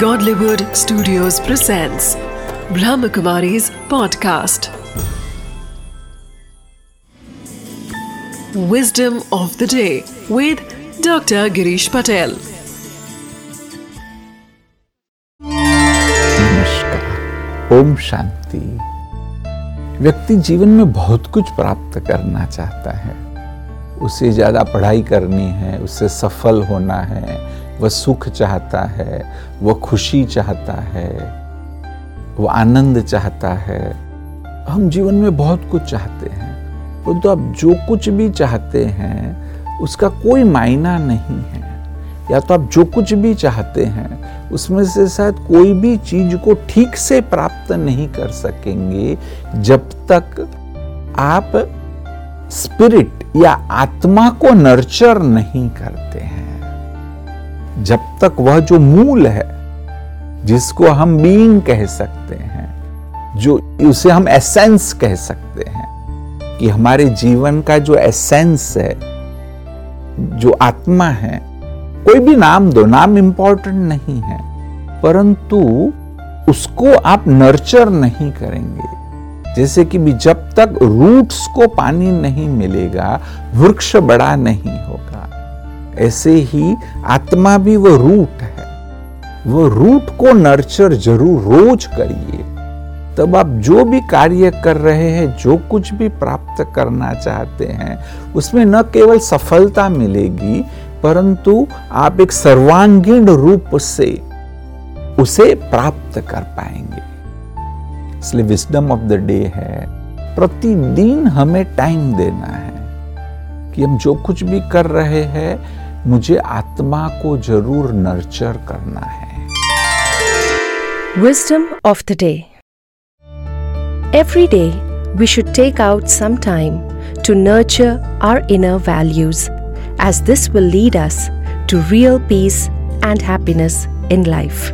Godlywood Studios presents Brahmakumari's podcast. Wisdom of the day with Dr. Girish Patel. नमस्कार ओम शांति व्यक्ति जीवन में बहुत कुछ प्राप्त करना चाहता है उसे ज़्यादा पढ़ाई करनी है उससे सफल होना है वह सुख चाहता है, वह खुशी चाहता है, वह आनंद चाहता है। हम जीवन में बहुत कुछ चाहते हैं, परंतु तो आप जो कुछ भी चाहते हैं, उसका कोई मायना नहीं है। या तो आप जो कुछ भी चाहते हैं, उसमें से शायद कोई भी चीज़ को ठीक से प्राप्त नहीं कर सकेंगे, जब तक आप स्पिरिट या आत्मा को नर्चर नहीं करते हैं। जब तक वह जो मूल है, जिसको हम बीइंग कह सकते हैं, जो उसे हम एसेंस कह सकते हैं, कि हमारे जीवन का जो एसेंस है, जो आत्मा है, कोई भी नाम दो, नाम इंपॉर्टेंट नहीं है, परंतु उसको आप नर्चर नहीं करेंगे। जैसे कि भी जब तक रूट्स को पानी नहीं मिलेगा, वृक्ष बड़ा नहीं होगा। ऐसे ही आत्मा भी वो रूट है। वो रूट को नर्चर ज़रूर रोज करिए। तब आप जो भी कार्य कर रहे हैं, जो कुछ भी प्राप्त करना चाहते हैं, उसमें न केवल सफलता मिलेगी, परंतु आप एक सर्वांगीण रूप से उसे प्राप्त कर पाएँगे। इसलिए विस्डम ऑफ़ द डे है। प्रतिदिन हमें टाइम देना है कि हम जो कुछ भी कर रहे हैं मुझे आत्मा को ज़रूर नर्चर करना है। Wisdom of the day every day we should take out some time to nurture our inner values as this will lead us to real peace and happiness in life